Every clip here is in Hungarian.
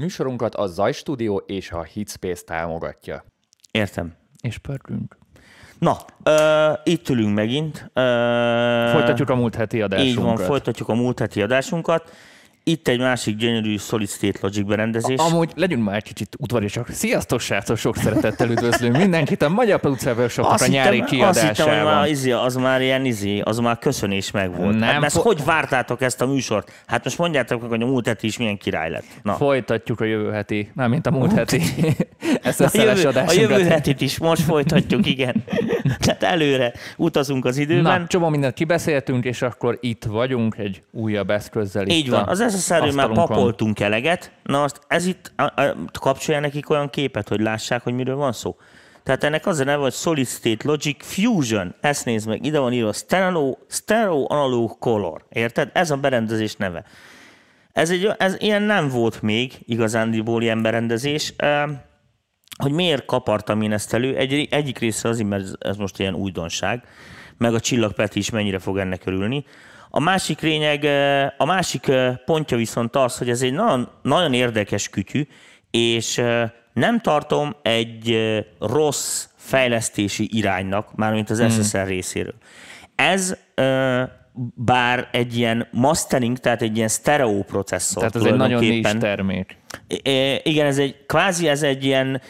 Műsorunkat a Zaj Studio és a Hitspace támogatja. Értem. És pörgünk. Na, uh, itt ülünk megint. Uh, Folytatjuk a múlt heti adásunkat. Így van, folytatjuk a múlt heti adásunkat. Itt egy másik gyönyörű Solid State Logic berendezés. Amúgy legyünk már egy kicsit udvariasak. Sziasztok, srácok! Sok szeretettel üdvözlünk mindenkit a Magyar Producer Workshop a nyári kiadásában. Azt hittem, hogy már, izé, az már ilyen izé, az már köszönés meg volt. Nem, hát, ezt fo- hogy vártátok ezt a műsort? Hát most mondjátok meg, hogy a múlt heti is milyen király lett. Na. Folytatjuk a jövő heti, mint a múlt heti. Ezt a, a, jövő, hetit is most folytatjuk, igen. Tehát előre utazunk az időben. Na, csomó mindent kibeszéltünk, és akkor itt vagyunk egy újabb eszközzel. Így van, az SSR-ről már papoltunk van. eleget. Na azt ez itt a, a, kapcsolja nekik olyan képet, hogy lássák, hogy miről van szó. Tehát ennek az a neve, hogy Solid State Logic Fusion. Ezt nézd meg, ide van írva Stereo, Stereo Analog Color. Érted? Ez a berendezés neve. Ez, egy, ez ilyen nem volt még igazándiból ilyen berendezés. Hogy miért kapartam én ezt elő? Egy, egyik része azért, mert ez most ilyen újdonság, meg a csillagpeti is mennyire fog ennek örülni. A másik lényeg, a másik pontja viszont az, hogy ez egy nagyon, nagyon érdekes kütyű, és nem tartom egy rossz fejlesztési iránynak, mármint az SSR hmm. részéről. Ez bár egy ilyen mastering, tehát egy ilyen stereo processzor. Tehát ez egy nagyon nincs termék. Igen, ez egy, kvázi ez egy ilyen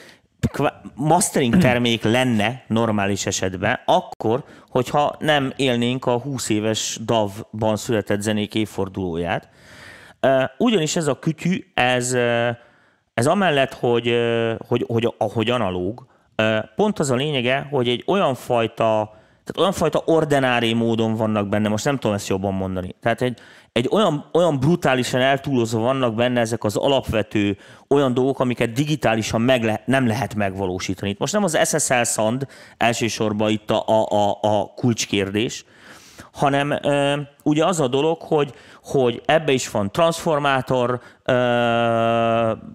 mastering termék lenne normális esetben, akkor, hogyha nem élnénk a 20 éves DAV-ban született zenék évfordulóját. Ugyanis ez a kütyű, ez, ez amellett, hogy, hogy, hogy, hogy analóg, pont az a lényege, hogy egy olyan fajta tehát olyan fajta ordinári módon vannak benne, most nem tudom ezt jobban mondani. Tehát egy, egy olyan, olyan brutálisan eltúlozva vannak benne ezek az alapvető olyan dolgok, amiket digitálisan meg le, nem lehet megvalósítani. Most nem az SSL Sand elsősorban itt a, a, a, a kulcskérdés, hanem e, ugye az a dolog, hogy, hogy ebbe is van transformátor, e,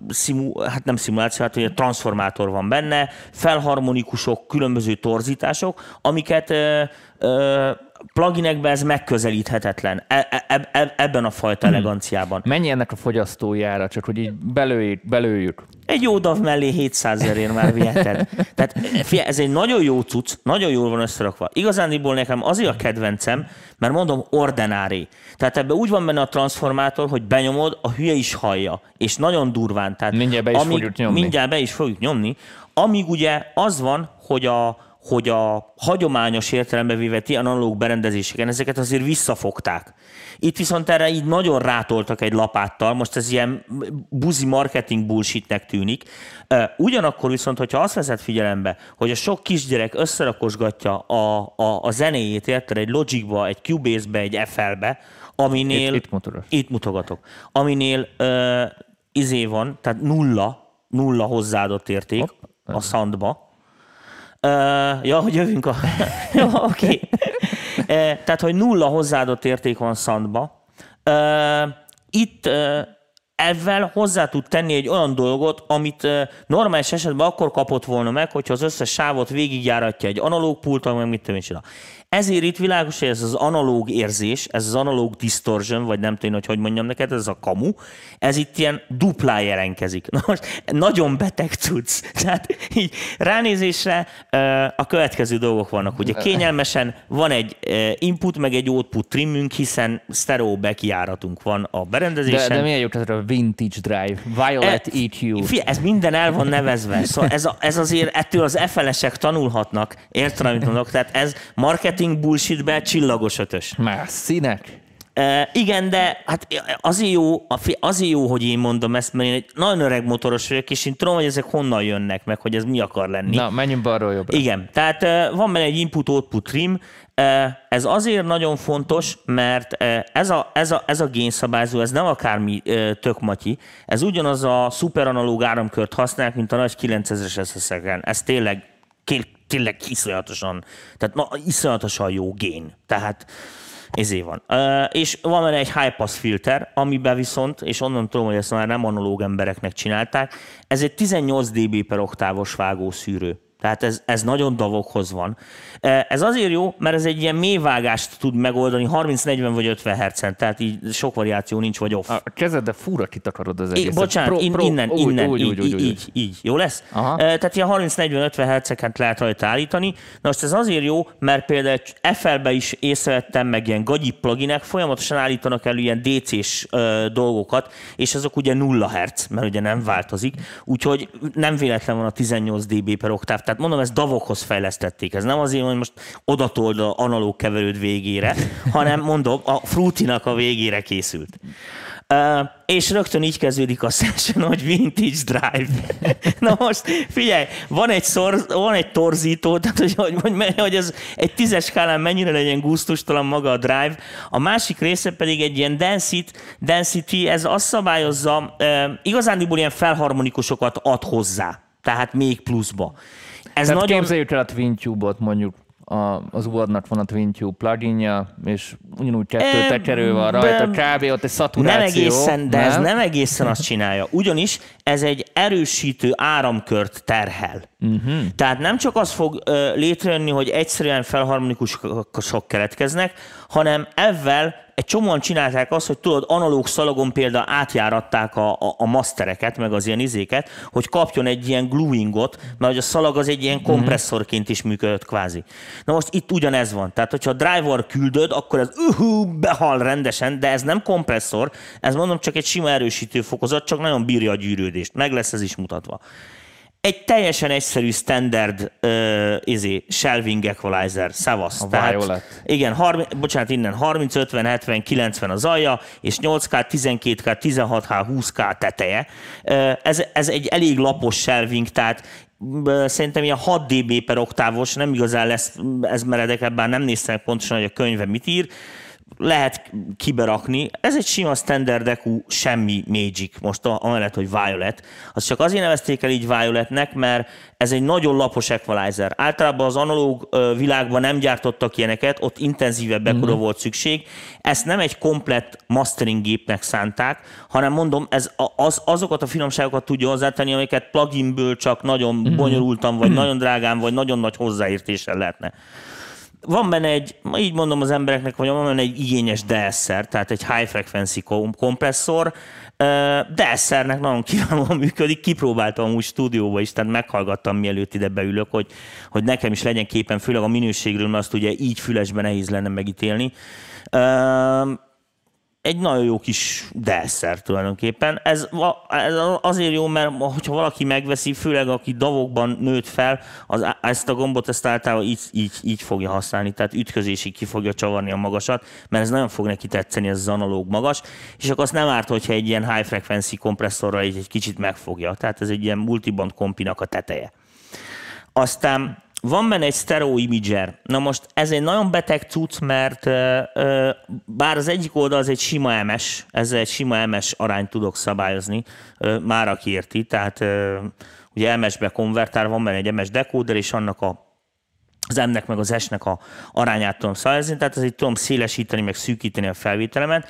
szimu, hát nem szimuláció, hát ugye transformátor van benne, felharmonikusok, különböző torzítások, amiket e, e, pluginekben ez megközelíthetetlen e, e, e, ebben a fajta hmm. eleganciában. Mennyi ennek a fogyasztójára, csak hogy így belőjük? belőjük? Egy jó DAV mellé 700 ezerért már viheted. Tehát fia, ez egy nagyon jó cucc, nagyon jól van összerakva. Igazániból nekem azért a kedvencem, mert mondom ordinári. Tehát ebben úgy van benne a transformátor, hogy benyomod, a hülye is hallja, és nagyon durván. Tehát mindjárt be is amíg, fogjuk nyomni. Mindjárt be is fogjuk nyomni. Amíg ugye az van, hogy a, hogy a hagyományos értelembe véve ilyen analóg berendezéseken ezeket azért visszafogták. Itt viszont erre így nagyon rátoltak egy lapáttal, most ez ilyen buzi marketing bullshitnek tűnik. Ugyanakkor viszont, hogyha azt vezet figyelembe, hogy a sok kisgyerek összerakosgatja a, a, a zenéjét, érted, egy Logicba, egy Cubase-be, egy FL-be, aminél... Itt, itt, itt mutogatok. Aminél uh, izé van, tehát nulla, nulla hozzáadott érték Hopp. a soundba, Uh, ja, hogy jövünk a... Jó, oké. Okay. Uh, tehát, hogy nulla hozzáadott érték van szandba. Uh, itt uh, ezzel hozzá tud tenni egy olyan dolgot, amit normális esetben akkor kapott volna meg, hogyha az összes sávot végigjáratja egy analóg pulton, meg mit tudom én ezért itt világos, hogy ez az analóg érzés, ez az analóg distortion, vagy nem tudom, hogy hogy mondjam neked, ez a kamu, ez itt ilyen duplá jelenkezik. Na most nagyon beteg cucc. Tehát így ránézésre a következő dolgok vannak. Ugye kényelmesen van egy input, meg egy output trimmünk, hiszen stereo bekijáratunk van a berendezésen. De, de milyen jó, tehát a vintage drive, Violet e, EQ. Fia, ez minden el van nevezve. Szóval ez, a, ez azért ettől az FLS-ek tanulhatnak. Érted, amit mondok? Tehát ez marketing marketing bullshitbe csillagos ötös. Más színek? E, igen, de hát azért jó, azért jó, hogy én mondom ezt, mert én egy nagyon öreg motoros vagyok, és én tudom, hogy ezek honnan jönnek, meg hogy ez mi akar lenni. Na, menjünk balról jobbra. Igen, tehát van benne egy input-output trim, ez azért nagyon fontos, mert ez a, ez a, ez a génszabályzó, ez nem akármi tök matyi, ez ugyanaz a szuperanalóg áramkört használják, mint a nagy 9000-es SS-eken. Ez tényleg tényleg iszonyatosan, tehát na, iszonyatosan jó gén. Tehát ezé van. És van benne egy high pass filter, amiben viszont, és onnan tudom, hogy ezt már nem analóg embereknek csinálták, ez egy 18 dB per oktávos vágószűrő. Tehát ez, ez nagyon davokhoz van. Ez azért jó, mert ez egy ilyen mélyvágást tud megoldani 30-40 vagy 50 hercen, tehát így sok variáció nincs, vagy off. A de fura kitakarod az egészet. bocsánat, pro, pro, innen, úgy, innen, úgy, így, úgy, így, úgy, így, így, jó lesz? Aha. Tehát ilyen 30-40-50 herceket lehet rajta állítani. Na most ez azért jó, mert például FL-be is észrevettem, meg ilyen gagyi pluginek folyamatosan állítanak elő ilyen DC-s dolgokat, és azok ugye 0 Hz, mert ugye nem változik, úgyhogy nem véletlen van a 18 dB per oktáv. Tehát mondom, ez davokhoz fejlesztették. Ez nem azért, hogy most odatold a analóg keverőd végére, hanem mondom, a Fruity-nak a végére készült. Uh, és rögtön így kezdődik a session, hogy vintage drive. Na most figyelj, van egy, szor, van egy torzító, tehát hogy, hogy, hogy, hogy ez egy tízes skálán mennyire legyen gusztustalan maga a drive. A másik része pedig egy ilyen density, density ez azt szabályozza, uh, igazándiból ilyen felharmonikusokat ad hozzá, tehát még pluszba. Ez Tehát nagyon... képzeljük el a TwinTube-ot mondjuk a, az UAD-nak van a TwinTube pluginja, és ugyanúgy kettő tekerő van rajta, kb. ott egy szaturáció. Nem egészen, de nem? ez nem egészen azt csinálja. Ugyanis ez egy erősítő áramkört terhel. Uh-huh. Tehát nem csak az fog uh, létrejönni, hogy egyszerűen felharmonikusok keletkeznek, hanem ezzel egy csomóan csinálták azt, hogy tudod, analóg szalagon például átjáratták a, a, a mastereket, meg az ilyen izéket, hogy kapjon egy ilyen gluingot, mert hogy a szalag az egy ilyen mhm. kompresszorként is működött kvázi. Na most itt ugyanez van. Tehát, hogyha a driver küldöd, akkor ez uh, behal rendesen, de ez nem kompresszor, ez mondom csak egy sima erősítő fokozat, csak nagyon bírja a gyűrődést. Meg lesz ez is mutatva egy teljesen egyszerű standard uh, izé, shelving equalizer, szavasz. A Tehát, violet. Igen, 30, bocsánat, innen 30, 50, 70, 90 az alja, és 8K, 12K, 16H, 20K teteje. Uh, ez, ez egy elég lapos shelving, tehát szerintem ilyen 6 dB per oktávos, nem igazán lesz ez meredek, ebben nem néztem pontosan, hogy a könyve mit ír, lehet kiberakni. Ez egy sima standard EQ, semmi Magic, most amellett, hogy Violet. Az csak azért nevezték el így Violetnek, mert ez egy nagyon lapos equalizer. Általában az analóg világban nem gyártottak ilyeneket, ott intenzívebb mm-hmm. volt szükség. Ezt nem egy komplett mastering gépnek szánták, hanem mondom, ez az, azokat a finomságokat tudja hozzátenni, amiket pluginből csak nagyon mm-hmm. bonyolultan, vagy mm-hmm. nagyon drágán, vagy nagyon nagy hozzáértéssel lehetne van benne egy, így mondom az embereknek, hogy van benne egy igényes DSR, tehát egy high frequency kompresszor, DSR-nek nagyon kiválóan működik, kipróbáltam úgy stúdióba is, tehát meghallgattam mielőtt ide beülök, hogy, hogy nekem is legyen képen, főleg a minőségről, mert azt ugye így fülesben nehéz lenne megítélni egy nagyon jó kis desszer tulajdonképpen. Ez, ez azért jó, mert hogyha valaki megveszi, főleg aki davokban nőtt fel, az, ezt a gombot ezt általában így, így, így fogja használni, tehát ütközésig ki fogja csavarni a magasat, mert ez nagyon fog neki tetszeni, ez az analóg magas, és akkor azt nem árt, hogyha egy ilyen high frequency kompresszorra egy, egy kicsit megfogja. Tehát ez egy ilyen multiband kompinak a teteje. Aztán van benne egy stereo imager. Na most ez egy nagyon beteg cucc, mert bár az egyik oldal az egy sima MS, ezzel egy sima MS arányt tudok szabályozni, már aki érti, tehát ugye MS-be konvertál, van benne egy MS decoder, és annak a az M-nek meg az S-nek a arányát tudom szabályozni, tehát ezért tudom szélesíteni, meg szűkíteni a felvételemet,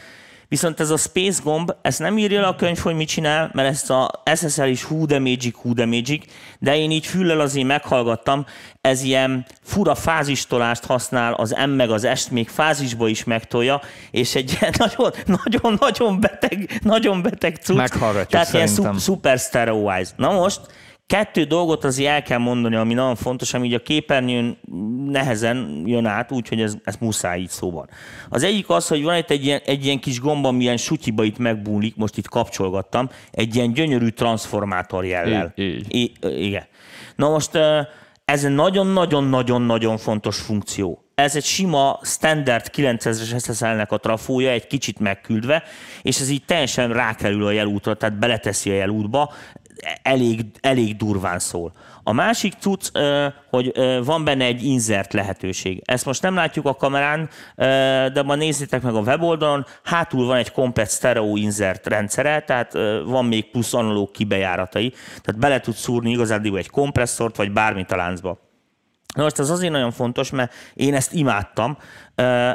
Viszont ez a Space gomb, ezt nem írja le a könyv, hogy mit csinál, mert ezt a SSL is hú de magic, hú de magic, de én így füllel azért meghallgattam, ez ilyen fura fázistolást használ, az M meg az S még fázisba is megtolja, és egy ilyen nagyon, nagyon, nagyon beteg, nagyon beteg cucc. Meghallgatjuk Tehát szerintem. ilyen super stereoize. Na most, Kettő dolgot azért el kell mondani, ami nagyon fontos, ami így a képernyőn nehezen jön át, úgyhogy ez, ez muszáj így szóban. Az egyik az, hogy van itt egy ilyen, egy ilyen kis gomba, milyen sutyiba itt megbúlik, most itt kapcsolgattam, egy ilyen gyönyörű transformátor jellel. Így, így. I, igen. Na most ez egy nagyon-nagyon-nagyon-nagyon fontos funkció. Ez egy sima standard 9000-es SSL-nek a trafója, egy kicsit megküldve, és ez így teljesen rákerül a jelútra, tehát beleteszi a jelútba, elég, elég durván szól. A másik cucc, hogy van benne egy insert lehetőség. Ezt most nem látjuk a kamerán, de ma nézzétek meg a weboldalon, hátul van egy komplet stereo insert rendszere, tehát van még plusz analóg kibejáratai, tehát bele tudsz szúrni igazán egy kompresszort, vagy bármit a láncba. Na most ez azért nagyon fontos, mert én ezt imádtam,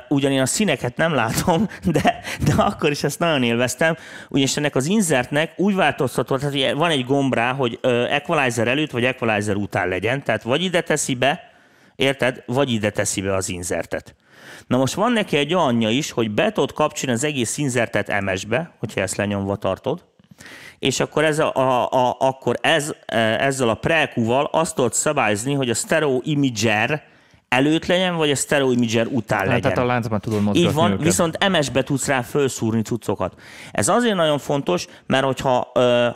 ugyan a színeket nem látom, de, de akkor is ezt nagyon élveztem, ugyanis ennek az insertnek úgy változtató, tehát van egy gomb rá, hogy equalizer előtt vagy equalizer után legyen, tehát vagy ide teszi be, érted, vagy ide teszi be az insertet. Na most van neki egy anyja is, hogy be tudod kapcsolni az egész insertet MS-be, hogyha ezt lenyomva tartod, és akkor, ez a, a, a, akkor ez, e, ezzel a preq azt tudod szabályozni, hogy a stereo imager előtt legyen, vagy a stereo imager után hát, legyen. Tehát a láncban tudod mozgatni Így van, őket. viszont MS-be tudsz rá felszúrni cuccokat. Ez azért nagyon fontos, mert hogyha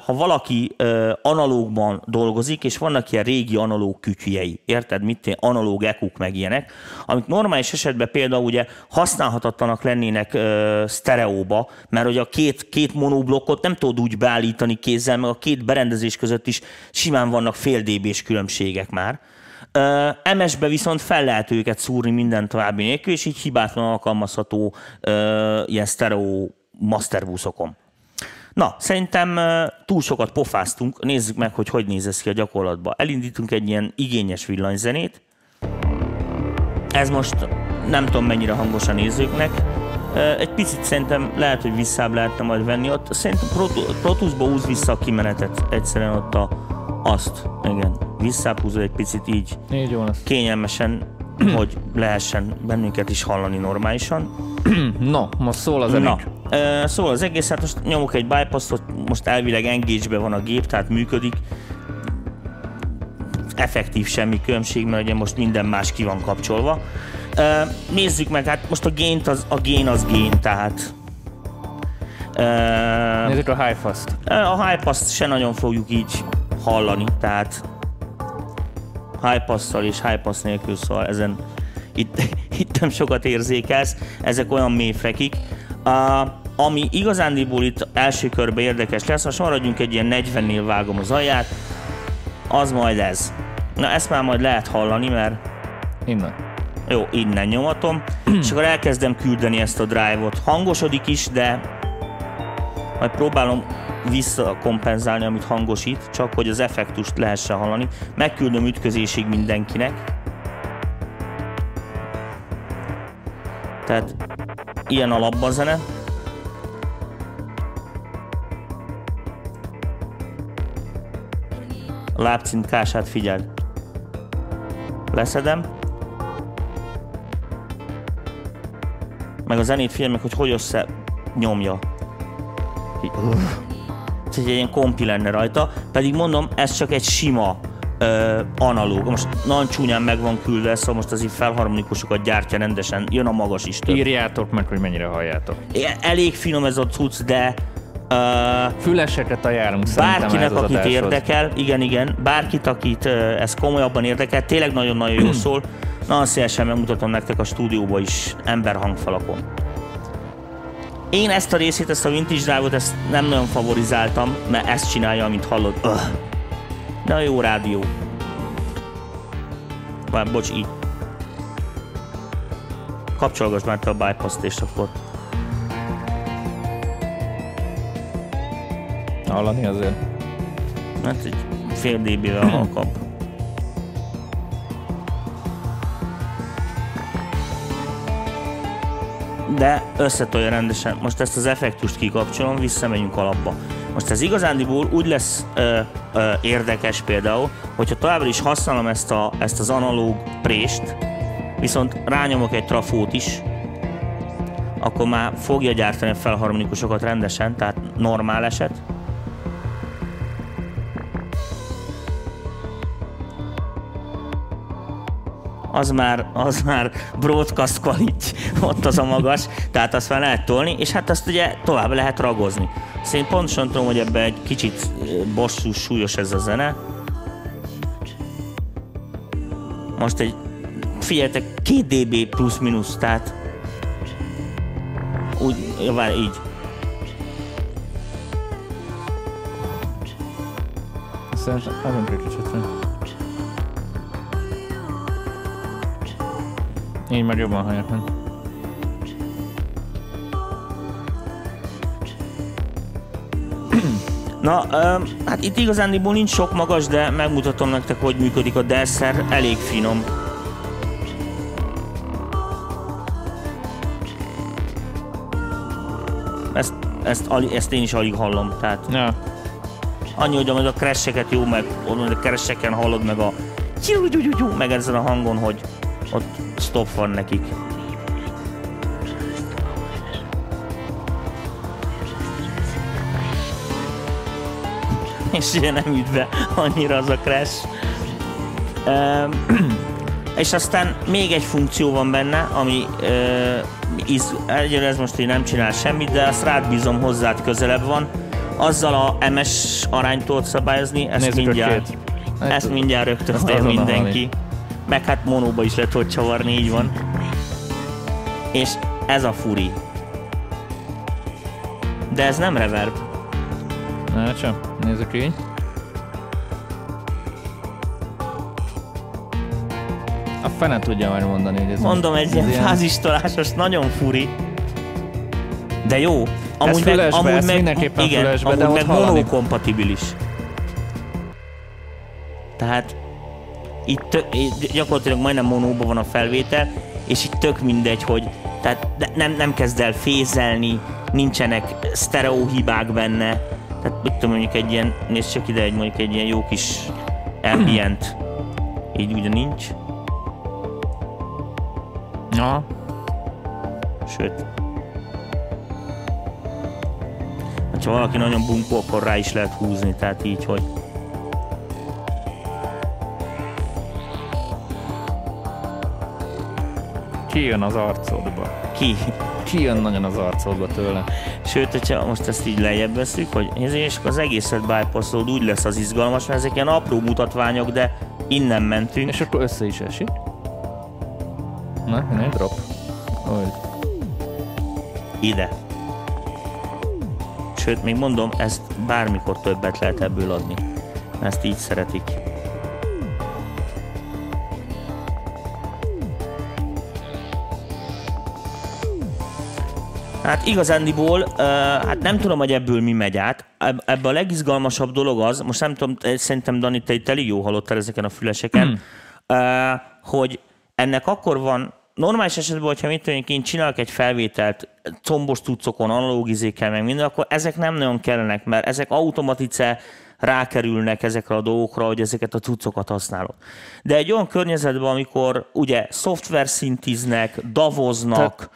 ha valaki analógban dolgozik, és vannak ilyen régi analóg kütyüjei, érted, mit analóg ekuk meg ilyenek, amik normális esetben például ugye használhatatlanak lennének sztereóba, mert hogy a két, két monoblokkot nem tudod úgy beállítani kézzel, meg a két berendezés között is simán vannak fél db különbségek már MS-be viszont fel lehet őket szúrni minden további nélkül, és így hibátlan alkalmazható ilyen stereo masterbuszokon. Na, szerintem túl sokat pofáztunk, nézzük meg, hogy hogy néz ez ki a gyakorlatban. Elindítunk egy ilyen igényes villanyzenét. Ez most nem tudom mennyire hangos a nézőknek. Egy picit szerintem lehet, hogy visszább lehetne majd venni ott. Szerintem Protusba húz vissza a kimenetet egyszerűen ott a, azt. Igen visszápúzod egy picit így így van kényelmesen, hogy lehessen bennünket is hallani normálisan. no, most szól az. Na, szól az egész, hát most nyomok egy bypassot, most elvileg engage van a gép, tehát működik. Effektív semmi különbség, mert ugye most minden más ki van kapcsolva. Nézzük meg, hát most a gain az, a gain az gain, tehát Nézzük a high pass A high pass se nagyon fogjuk így hallani, tehát high passzal és high pass nélkül, szóval ezen itt, itt nem sokat érzékelsz, ezek olyan mélyfekik. Uh, ami igazándiból itt első körbe érdekes lesz, most maradjunk egy ilyen 40-nél vágom az alját, az majd ez. Na ezt már majd lehet hallani, mert... Innen. Jó, innen nyomatom, és akkor elkezdem küldeni ezt a drive-ot. Hangosodik is, de majd próbálom visszakompenzálni, amit hangosít, csak hogy az effektust lehessen hallani. Megküldöm ütközésig mindenkinek. Tehát ilyen alapban zene. A lábcintkását figyeld. Leszedem. Meg a zenét filmek, hogy hogy össze nyomja. Uh egy ilyen kompi lenne rajta, pedig mondom, ez csak egy sima ö, analóg. Most nagyon csúnyán meg van küldve, szóval most azért felharmonikusokat gyártja rendesen, jön a magas is több. Írjátok meg, hogy mennyire halljátok. Elég finom ez a cucc, de Uh, Füleseket ajánlunk Bárkinek, ez akit érdekel, igen, igen, bárkit, akit uh, ez komolyabban érdekel, tényleg nagyon-nagyon jól szól. Nagyon szívesen megmutatom nektek a stúdióba is, ember hangfalakon. Én ezt a részét, ezt a vintage drive ezt nem nagyon favorizáltam, mert ezt csinálja, amit hallod. Öh. De a jó rádió. Már bocs, így. Kapcsolgass már te a bypass-t, és akkor... Hallani azért? Hát egy fél dB-vel kap. De összetolja rendesen. Most ezt az effektust kikapcsolom, visszamegyünk alapba. Most ez igazándiból úgy lesz ö, ö, érdekes például, hogyha továbbra is használom ezt, a, ezt az analóg prést, viszont rányomok egy trafót is, akkor már fogja gyártani a felharmonikusokat rendesen, tehát normál eset. Az már, az már broadcast quality, ott az a magas, tehát azt már lehet tolni, és hát azt ugye tovább lehet ragozni. Szóval én pontosan tudom, hogy ebben egy kicsit bosszú, súlyos ez a zene. Most egy, figyeljetek, 2 dB plusz-minusz, tehát úgy, várj, így. Szerintem nem kicsit. Így már jobban hallják meg. Na, um, hát itt igazándiból nincs sok magas, de megmutatom nektek, hogy működik a desszer, elég finom. Ezt, ezt, ezt én is alig hallom, tehát... Ja. Annyi, hogy a crasheket jó, meg a crasheken hallod meg a... Meg ezen a hangon, hogy ott stop van nekik. És ugye nem üt be annyira az a crash. Um, és aztán még egy funkció van benne, ami uh, iz, egyre ez most így nem csinál semmit, de azt rád bízom hozzád közelebb van. Azzal a MS arányt tudod szabályozni, ezt Nézzük mindjárt, ezt mindjárt rögtön azonnal mindenki. hallani. Meg hát monóba is lehet, hogy csavarni, így van. És ez a furi. De ez nem reverb. Ne, csak nézzük így. A fene tudja már mondani, hogy ez Mondom, egy ez ilyen fázistolásos, nagyon furi. De jó. Amúgy meg, fülesbe, amúgy ez meg, mindenképpen igen, fülesbe, amúgy de meg hallani. monokompatibilis. Tehát itt tök, gyakorlatilag majdnem monóban van a felvétel, és itt tök mindegy, hogy tehát nem, nem kezd el fézelni, nincsenek sztereó hibák benne. Tehát mit tudom, mondjuk egy ilyen, nézd csak ide, egy mondjuk egy ilyen jó kis ambient. Így ugye nincs. Ja, Sőt. Ha valaki nagyon bunkó, akkor rá is lehet húzni, tehát így, hogy kijön az arcodba. ki. Kijön nagyon az arcodba tőle. Sőt, hogyha most ezt így lejjebb veszük, hogy és az egészet bypasszolod, úgy lesz az izgalmas, mert ezek ilyen apró mutatványok, de innen mentünk. És akkor össze is esik. Na, egy drop. Úgy. ide. Sőt, még mondom, ezt bármikor többet lehet ebből adni. Ezt így szeretik. Hát igazándiból, uh, hát nem tudom, hogy ebből mi megy át. Ebb- Ebben a legizgalmasabb dolog az, most nem tudom, szerintem Dani, te itt elég jó hallottál ezeken a füleseken, uh, hogy ennek akkor van, normális esetben, hogyha mit tudom, én csinálok egy felvételt combos cuccokon, analógizékkel, meg minden, akkor ezek nem nagyon kellenek, mert ezek automatice rákerülnek ezekre a dolgokra, hogy ezeket a cuccokat használod. De egy olyan környezetben, amikor ugye szoftver szintiznek, davoznak,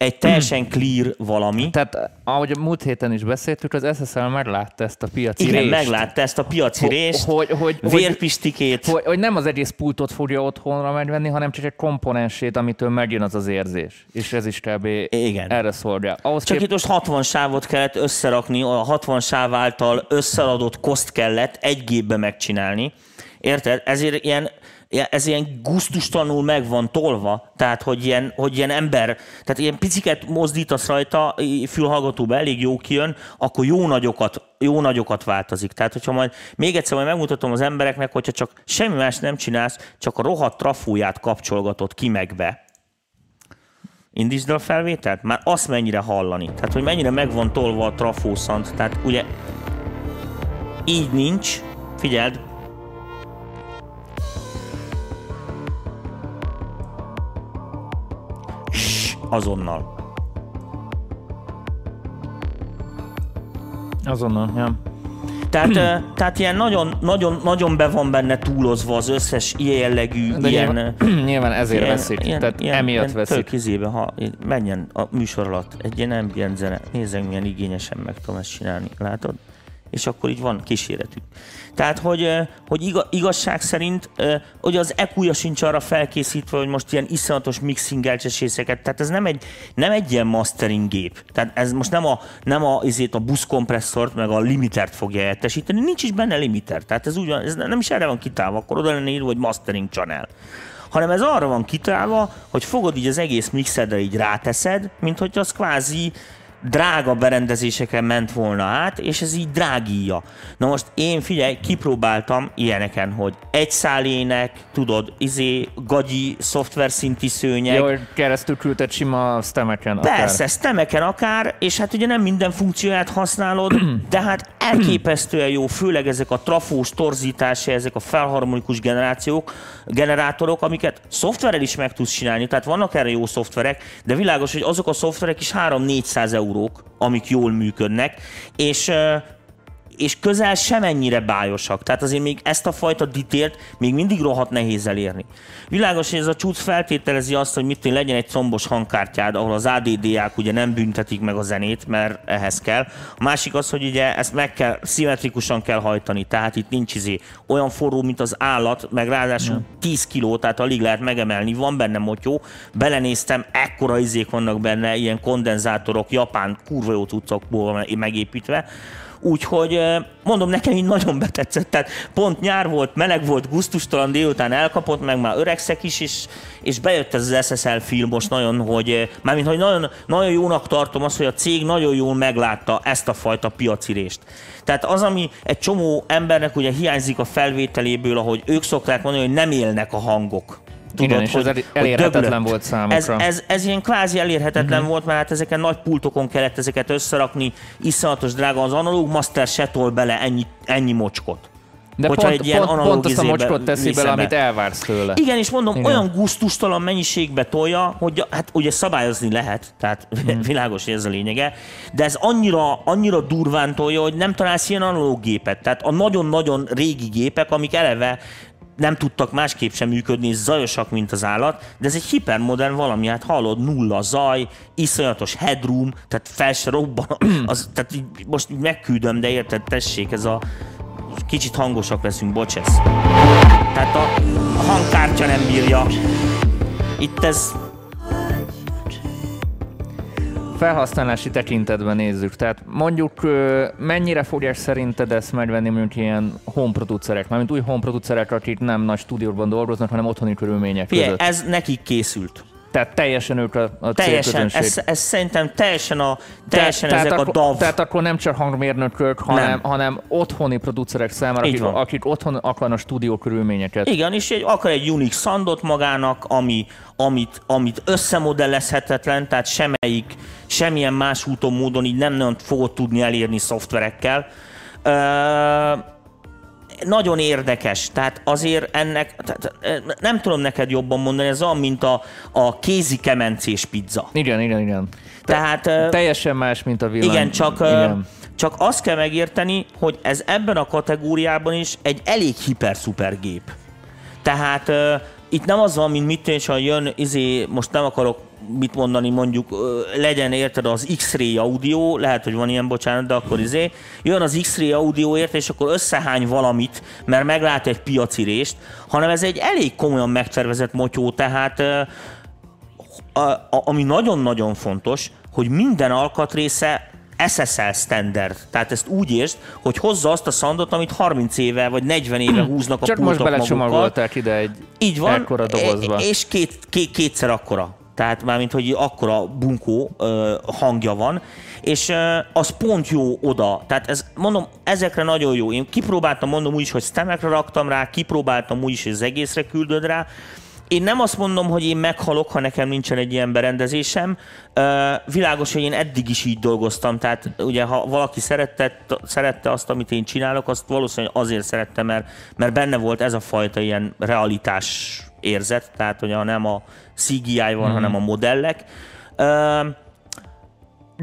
egy teljesen clear valami. Tehát, ahogy a múlt héten is beszéltük, az SSL meglátta ezt a piaci Igen, rést. meglátta ezt a piaci Ho- részt, hogy- hogy- vérpistikét. Hogy, hogy nem az egész pultot fogja otthonra megvenni, hanem csak egy komponensét, amitől megjön az az érzés. És ez is kb. Igen. erre szolgál. Ahhoz Csak kép... itt most 60 sávot kellett összerakni, a 60 sáv által összeadott koszt kellett egy gépbe megcsinálni. Érted? Ezért ilyen- ez ilyen gusztustalanul meg van tolva, tehát hogy ilyen, hogy ilyen ember, tehát ilyen piciket mozdítasz rajta, fülhallgatóba elég jó kijön, akkor jó nagyokat, jó nagyokat változik. Tehát, hogyha majd még egyszer majd megmutatom az embereknek, hogyha csak semmi más nem csinálsz, csak a rohadt trafóját kapcsolgatod ki meg be, Indítsd a felvételt? Már azt mennyire hallani. Tehát, hogy mennyire meg van tolva a trafószant. Tehát ugye így nincs. Figyeld. Azonnal. Azonnal, ja. Tehát, tehát ilyen nagyon, nagyon, nagyon be van benne túlozva az összes ilyen jellegű, De ilyen, nyilván, nyilván ezért veszik. Tehát emiatt veszik. Tök izébe, ha menjen a műsor alatt egy ilyen ambient zene, nézzek milyen igényesen meg tudom ezt csinálni, látod? És akkor így van kíséretük. Tehát, hogy, hogy iga, igazság szerint, hogy az EQ-ja sincs arra felkészítve, hogy most ilyen iszonyatos mixing csesészeket, tehát ez nem egy, nem egy ilyen mastering gép. Tehát ez most nem a, nem a, izét, a buszkompresszort, meg a limitert fogja értesíteni, nincs is benne limiter. Tehát ez, ugyan, ez nem is erre van kitálva, akkor oda lenne írva, hogy mastering channel hanem ez arra van kitalálva, hogy fogod így az egész mixedre így ráteszed, mint hogy az kvázi drága berendezéseken ment volna át, és ez így drágíja. Na most én figyelj, kipróbáltam ilyeneken, hogy egy szálének, tudod, izé, gagyi, szoftver szinti szőnyeg, Jó, keresztül küldted sima stemeken. akár. Persze, stemeken akár, és hát ugye nem minden funkcióját használod, de hát elképesztően jó, főleg ezek a trafós torzítása, ezek a felharmonikus generációk, generátorok, amiket szoftverrel is meg tudsz csinálni, tehát vannak erre jó szoftverek, de világos, hogy azok a szoftverek is 3-400 euró eurók, amik jól működnek, és és közel semennyire bájosak. Tehát azért még ezt a fajta ditélt még mindig rohadt nehéz elérni. Világos, hogy ez a csúcs feltételezi azt, hogy mit legyen egy combos hangkártyád, ahol az ADD-ák ugye nem büntetik meg a zenét, mert ehhez kell. A másik az, hogy ugye ezt meg kell, szimmetrikusan kell hajtani, tehát itt nincs izé olyan forró, mint az állat, meg ráadásul ja. 10 kiló, tehát alig lehet megemelni, van benne motyó, belenéztem, ekkora izék vannak benne, ilyen kondenzátorok, japán kurva jó tudszakból megépítve, Úgyhogy mondom, nekem így nagyon betetszett. Tehát pont nyár volt, meleg volt, guztustalan délután elkapott, meg már öregszek is, és, és bejött ez az SSL film most nagyon, hogy mármint, hogy nagyon, nagyon jónak tartom azt, hogy a cég nagyon jól meglátta ezt a fajta piacirést. Tehát az, ami egy csomó embernek ugye hiányzik a felvételéből, ahogy ők szokták mondani, hogy nem élnek a hangok. Tudod, Igen, és hogy, ez elérhetetlen volt számukra. Ez, ez, ez ilyen kvázi elérhetetlen uh-huh. volt, mert hát ezeken nagy pultokon kellett ezeket összerakni, iszonyatos drága az analóg, master se tol bele ennyi, ennyi mocskot. De Hogyha pont, egy ilyen pont, pont azt a mocskot teszi bele, amit elvársz tőle. Igen, és mondom, Igen. olyan gusztustalan mennyiségbe tolja, hogy hát ugye szabályozni lehet, tehát hmm. világos, ez a lényege, de ez annyira, annyira durván tolja, hogy nem találsz ilyen analóg gépet. Tehát a nagyon-nagyon régi gépek, amik eleve nem tudtak másképp sem működni, zajosak, mint az állat, de ez egy hipermodern valami, hát hallod, nulla zaj, iszonyatos headroom, tehát fel se robban, az, tehát így, most így megküldöm, de érted, tessék, ez a kicsit hangosak leszünk, bocs ez. Tehát a, a hangkártya nem bírja. Itt ez felhasználási tekintetben nézzük, tehát mondjuk mennyire fogják szerinted ezt megvenni mondjuk ilyen home producerek, mármint új home producerek, akik nem nagy stúdióban dolgoznak, hanem otthoni körülmények Fie, között. ez nekik készült. Tehát teljesen ők a, a Teljesen, ez, ez, szerintem teljesen, a, teljesen Te, ezek a DAV. Tehát akkor nem csak hangmérnökök, hanem, nem. hanem otthoni producerek számára, akik, akik otthon akarnak stúdió körülményeket. Igen, és egy, akar egy Unix szandot magának, ami, amit, amit összemodellezhetetlen, tehát semmelyik, semmilyen más úton, módon így nem nagyon fogod tudni elérni szoftverekkel. Ö- nagyon érdekes, tehát azért ennek, tehát nem tudom neked jobban mondani, ez olyan, mint a, a kézi kemencés pizza. Igen, igen, igen. Tehát, teljesen más, mint a villany. Igen, csak, igen. csak azt kell megérteni, hogy ez ebben a kategóriában is egy elég hiper-szuper gép. Tehát itt nem az van, mint mit és ha jön, izé, most nem akarok mit mondani, mondjuk legyen érted az X-ray audio, lehet, hogy van ilyen, bocsánat, de akkor izé, jön az X-ray audioért, és akkor összehány valamit, mert meglát egy piacirést, hanem ez egy elég komolyan megtervezett motyó, tehát a, a, ami nagyon-nagyon fontos, hogy minden alkatrésze SSL standard. Tehát ezt úgy értsd, hogy hozza azt a szandot, amit 30 éve vagy 40 éve húznak a Csak most belecsomagolták ide egy Így van, ekkora dobozba. És két, két, kétszer akkora tehát mármint, hogy akkora bunkó ö, hangja van, és ö, az pont jó oda. Tehát ez, mondom, ezekre nagyon jó. Én kipróbáltam, mondom úgy is, hogy stemekre raktam rá, kipróbáltam úgy is, hogy az egészre küldöd rá, én nem azt mondom, hogy én meghalok, ha nekem nincsen egy ilyen berendezésem. Világos, hogy én eddig is így dolgoztam, tehát ugye ha valaki szerette, szerette azt, amit én csinálok, azt valószínűleg azért szerette, mert, mert benne volt ez a fajta ilyen realitás érzet, tehát hogy nem a CGI van, mm-hmm. hanem a modellek.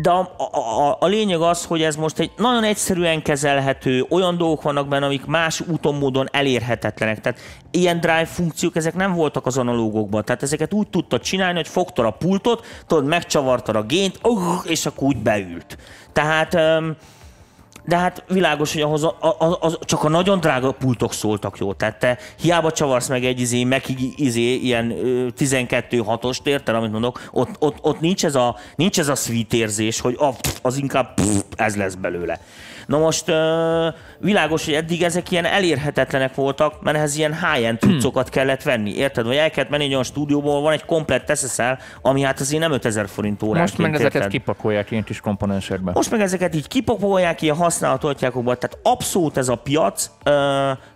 De a, a, a lényeg az, hogy ez most egy nagyon egyszerűen kezelhető, olyan dolgok vannak benne, amik más úton, módon elérhetetlenek. Tehát ilyen drive funkciók, ezek nem voltak az analógokban. Tehát ezeket úgy tudtad csinálni, hogy fogtad a pultot, tudod, megcsavartad a gént, és akkor úgy beült. Tehát um, de hát világos, hogy ahhoz a, a, a, csak a nagyon drága pultok szóltak jó. Tehát te hiába csavarsz meg egy izé, meg izé, ilyen 12-6-ost, érted, amit mondok, ott, ott, ott nincs, ez a, nincs ez a sweet érzés, hogy ah, az inkább pff, ez lesz belőle. Na most világos, hogy eddig ezek ilyen elérhetetlenek voltak, mert ehhez ilyen high-end cuccokat kellett venni. Érted? Vagy el kellett menni egy olyan stúdióból, van egy komplett SSL, ami hát azért nem 5000 forint óránként. Most meg ezeket érted? kipakolják ilyen kis komponenserbe. Most meg ezeket így kipakolják ilyen oltjákokba. Tehát abszolút ez a piac.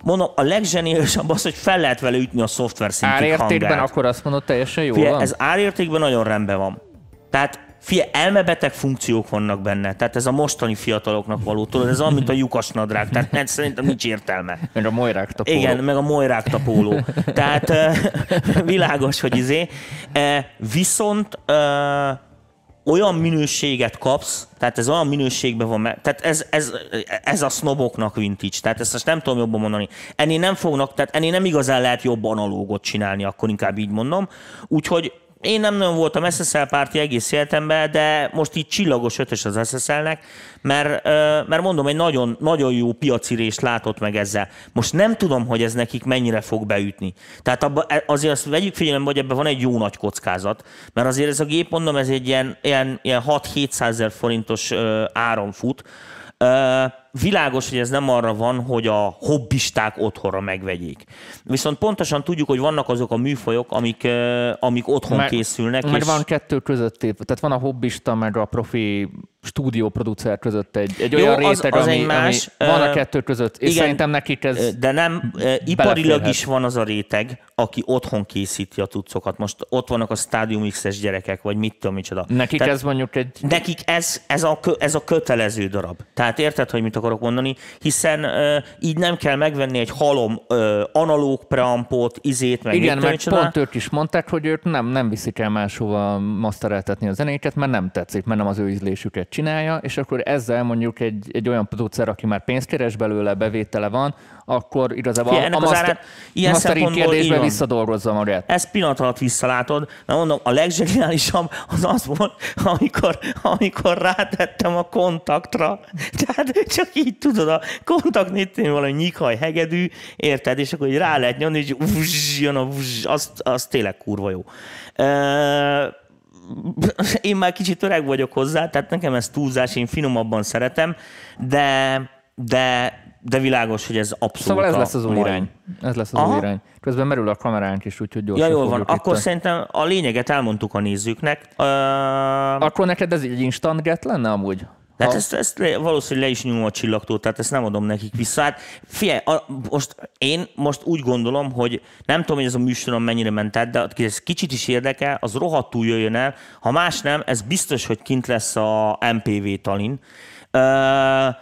Mondom, a legzseniálisabb az, hogy fel lehet vele ütni a szoftver szintig Árértékben akkor azt mondod, teljesen jó Fie, van? Ez árértékben nagyon rendben van. Tehát Fia, elmebeteg funkciók vannak benne, tehát ez a mostani fiataloknak való, tudod, ez olyan, mint a lyukas nadrág, tehát nem, szerintem nincs értelme. Meg a mojrák tapóló. Igen, meg a mojrák tapóló. tehát világos, hogy izé. Viszont olyan minőséget kapsz, tehát ez olyan minőségben van tehát ez, ez, ez a sznoboknak vintage, tehát ezt most nem tudom jobban mondani. Ennél nem fognak, tehát ennél nem igazán lehet jobb analógot csinálni, akkor inkább így mondom. Úgyhogy én nem nagyon voltam SSL párti egész életemben, de most így csillagos ötös az SSL-nek, mert, mert mondom, egy nagyon, nagyon jó piacirést látott meg ezzel. Most nem tudom, hogy ez nekik mennyire fog beütni. Tehát abba, e, azért azt vegyük figyelembe, hogy ebben van egy jó nagy kockázat, mert azért ez a gép, mondom, ez egy ilyen, ilyen, ilyen 6-700 ezer forintos áron fut, Világos, hogy ez nem arra van, hogy a hobbisták otthonra megvegyék. Viszont pontosan tudjuk, hogy vannak azok a műfajok, amik, amik otthon mert, készülnek. Mert és... van kettő között, tehát van a hobbista, meg a profi stúdióproducer között egy, egy Jó, olyan réteg, az, az ami, más, ami van a kettő között, és igen, szerintem nekik ez De nem, iparilag is van az a réteg, aki otthon készíti a tucokat. Most ott vannak a Stadium X-es gyerekek, vagy mit tudom, micsoda. Nekik Tehát, ez mondjuk egy... Nekik ez, ez, a, ez a kötelező darab. Tehát érted, hogy mit akarok mondani? Hiszen uh, így nem kell megvenni egy halom uh, analóg preampot, izét, meg Igen, mert pont ők is mondták, hogy ők nem, nem viszik el máshova mastereltetni a zenéket, mert nem tetszik, mert nem az ő ízlésüket csinálja, és akkor ezzel mondjuk egy, egy olyan producer, aki már pénzt keres belőle, bevétele van, akkor igazából Fie, a, a master, ilyen mastering kérdésbe visszadolgozza magát. Ez pillanat alatt visszalátod, mert mondom, a legzseniálisabb az az volt, amikor, amikor rátettem a kontaktra, tehát csak így tudod, a kontakt néztél valami nyikhaj hegedű, érted, és akkor így rá lehet nyomni, és jön a uzs, az, az tényleg kurva jó. Uh, én már kicsit öreg vagyok hozzá, tehát nekem ez túlzás, én finomabban szeretem, de, de, de világos, hogy ez abszolút Szóval ez lesz az új irány. Ez lesz az Aha. új irány. Közben merül a kameránk is, úgyhogy gyorsan Ja, jól van. Akkor a... szerintem a lényeget elmondtuk a nézőknek. Uh... Akkor neked ez egy instant get lenne amúgy? Tehát ezt, ezt valószínűleg le is nyomom a csillagtól, tehát ezt nem adom nekik vissza. Hát figyelj, a, most én most úgy gondolom, hogy nem tudom, hogy ez a műsorom mennyire ment át, de ez kicsit is érdekel, az rohadtul jöjjön el. Ha más nem, ez biztos, hogy kint lesz a MPV Talin. Uh,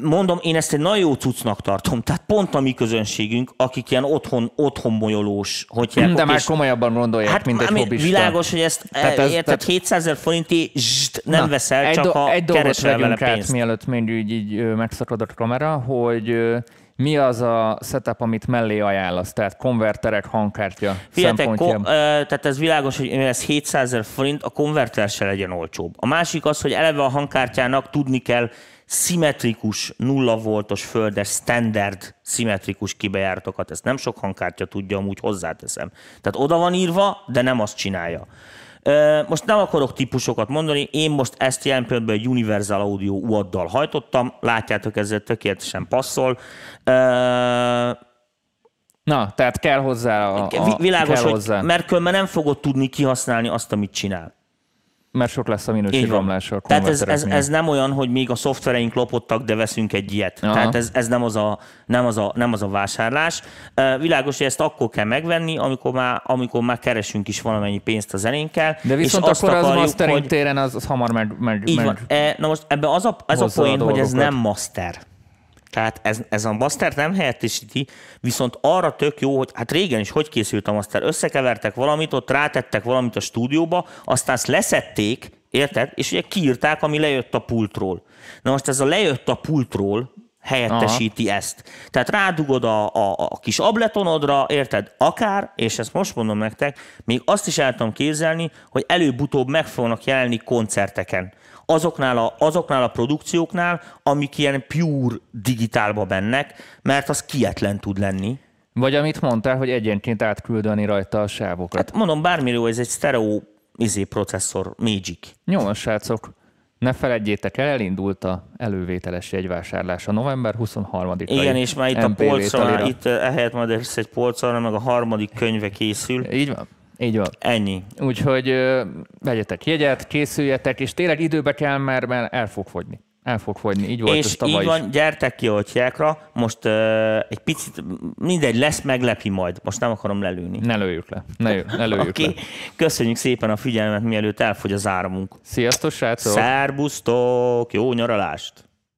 mondom, én ezt egy nagyon jó cuccnak tartom. Tehát pont a mi közönségünk, akik ilyen otthon, otthon molyolós, hogy De már komolyabban gondolják, hát, mint egy hobbista. Világos, hogy ezt tehát ez, érted, tehát... 700 ezer forinti zst, nem na, veszel, egy csak do, egy keresel vele pénzt. Át, mielőtt még így, így megszakadott a kamera, hogy mi az a setup, amit mellé ajánlasz? Tehát konverterek, hangkártya Figyeljetek, ko- tehát ez világos, hogy ez 700 ezer forint, a konverter se legyen olcsóbb. A másik az, hogy eleve a hangkártyának tudni kell szimmetrikus, nulla voltos földes, standard szimmetrikus kibejáratokat. Ezt nem sok hangkártya tudja, amúgy hozzáteszem. Tehát oda van írva, de nem azt csinálja. Most nem akarok típusokat mondani, én most ezt jelen pillanatban egy Universal Audio UAD-dal hajtottam, látjátok, ezzel tökéletesen passzol. Na, tehát kell hozzá a, a Világos, kell hogy, hozzá. mert különben nem fogod tudni kihasználni azt, amit csinál mert sok lesz a minőségromlás. Tehát ez, ez, ez, nem olyan, hogy még a szoftvereink lopottak, de veszünk egy ilyet. Aha. Tehát ez, ez nem, az a, nem, az a, nem az a vásárlás. Világos, hogy ezt akkor kell megvenni, amikor már, amikor már keresünk is valamennyi pénzt a zenénkkel. De viszont és akkor akarjuk, az mastering hogy... téren az, az hamar meg, meg, Így van. E, na most ebben az a, az a poén, hogy ez nem master. Tehát ez, ez a master nem helyettesíti, viszont arra tök jó, hogy hát régen is hogy készült a master. Összekevertek valamit, ott rátettek valamit a stúdióba, aztán ezt leszették, érted? És ugye kiírták, ami lejött a pultról. Na most ez a lejött a pultról, helyettesíti Aha. ezt. Tehát rádugod a, a, a kis abletonodra, érted, akár, és ezt most mondom nektek, még azt is el tudom képzelni, hogy előbb-utóbb meg fognak jelenni koncerteken azoknál a, azoknál a produkcióknál, amik ilyen pure digitálba bennek, mert az kietlen tud lenni. Vagy amit mondtál, hogy egyenként átküldeni rajta a sávokat. Hát mondom, bármiről ez egy stereo izé processzor, Magic. Jó, srácok. Ne felejtjétek el, elindult a elővételes jegyvásárlása november 23-a. Igen, és már itt a polcra, itt ehelyett majd egy polcra, meg a harmadik könyve készül. Így van. Így van. Ennyi. Úgyhogy ö, vegyetek jegyet, készüljetek, és tényleg időbe kell, mert, mert el fog fogyni. El fog fogyni, így volt És így van, is. gyertek ki a tyákra, most uh, egy picit, mindegy, lesz, meglepi majd. Most nem akarom lelőni. Ne lőjük le. Ne, ne lőjük okay. le. Köszönjük szépen a figyelmet, mielőtt elfogy az áramunk. Sziasztok, srácok! Szerbusztok! Jó nyaralást!